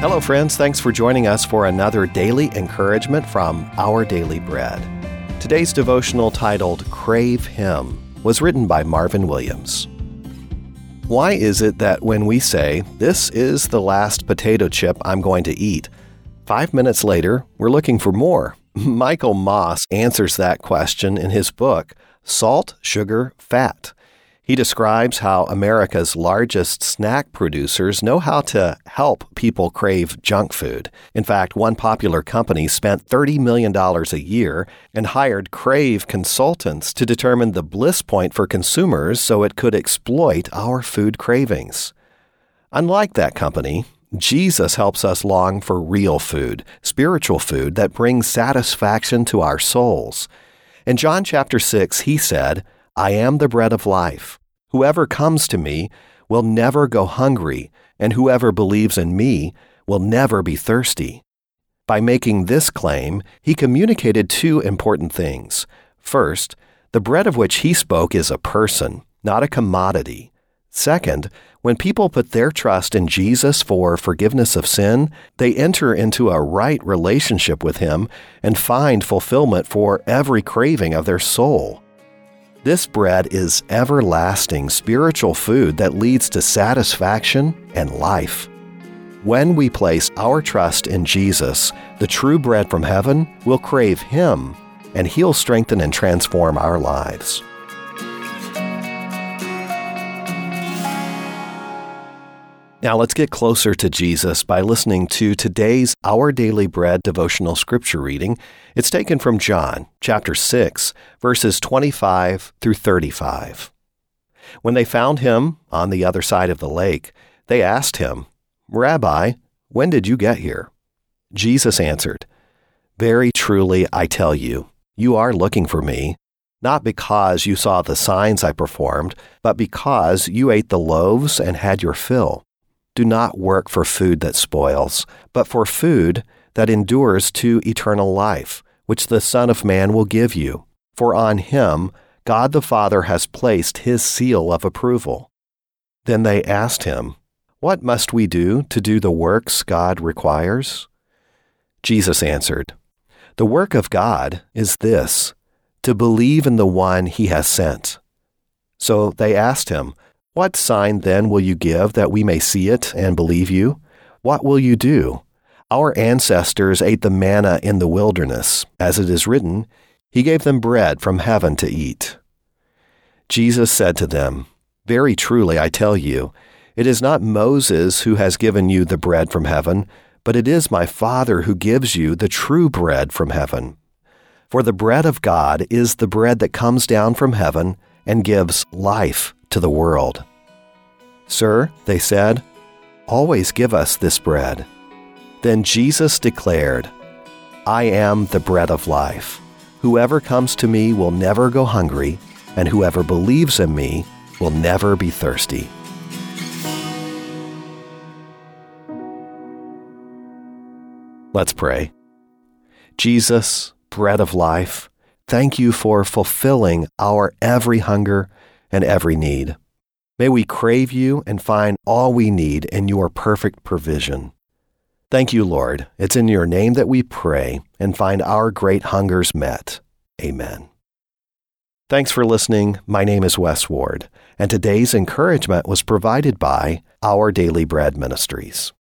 Hello, friends. Thanks for joining us for another daily encouragement from Our Daily Bread. Today's devotional titled Crave Him was written by Marvin Williams. Why is it that when we say, This is the last potato chip I'm going to eat, five minutes later, we're looking for more? Michael Moss answers that question in his book, Salt, Sugar, Fat. He describes how America's largest snack producers know how to help people crave junk food. In fact, one popular company spent $30 million a year and hired Crave consultants to determine the bliss point for consumers so it could exploit our food cravings. Unlike that company, Jesus helps us long for real food, spiritual food that brings satisfaction to our souls. In John chapter 6, he said, I am the bread of life. Whoever comes to me will never go hungry, and whoever believes in me will never be thirsty. By making this claim, he communicated two important things. First, the bread of which he spoke is a person, not a commodity. Second, when people put their trust in Jesus for forgiveness of sin, they enter into a right relationship with him and find fulfillment for every craving of their soul. This bread is everlasting spiritual food that leads to satisfaction and life. When we place our trust in Jesus, the true bread from heaven, we'll crave Him, and He'll strengthen and transform our lives. Now let's get closer to Jesus by listening to today's Our Daily Bread devotional scripture reading. It's taken from John chapter 6, verses 25 through 35. When they found him on the other side of the lake, they asked him, Rabbi, when did you get here? Jesus answered, Very truly I tell you, you are looking for me, not because you saw the signs I performed, but because you ate the loaves and had your fill. Do not work for food that spoils, but for food that endures to eternal life, which the Son of Man will give you. For on him God the Father has placed his seal of approval. Then they asked him, What must we do to do the works God requires? Jesus answered, The work of God is this, to believe in the one he has sent. So they asked him, what sign then will you give that we may see it and believe you? What will you do? Our ancestors ate the manna in the wilderness. As it is written, He gave them bread from heaven to eat. Jesus said to them, Very truly I tell you, it is not Moses who has given you the bread from heaven, but it is my Father who gives you the true bread from heaven. For the bread of God is the bread that comes down from heaven and gives life to the world. Sir, they said, always give us this bread. Then Jesus declared, I am the bread of life. Whoever comes to me will never go hungry, and whoever believes in me will never be thirsty. Let's pray. Jesus, bread of life, thank you for fulfilling our every hunger and every need. May we crave you and find all we need in your perfect provision. Thank you, Lord. It's in your name that we pray and find our great hungers met. Amen. Thanks for listening. My name is Wes Ward, and today's encouragement was provided by Our Daily Bread Ministries.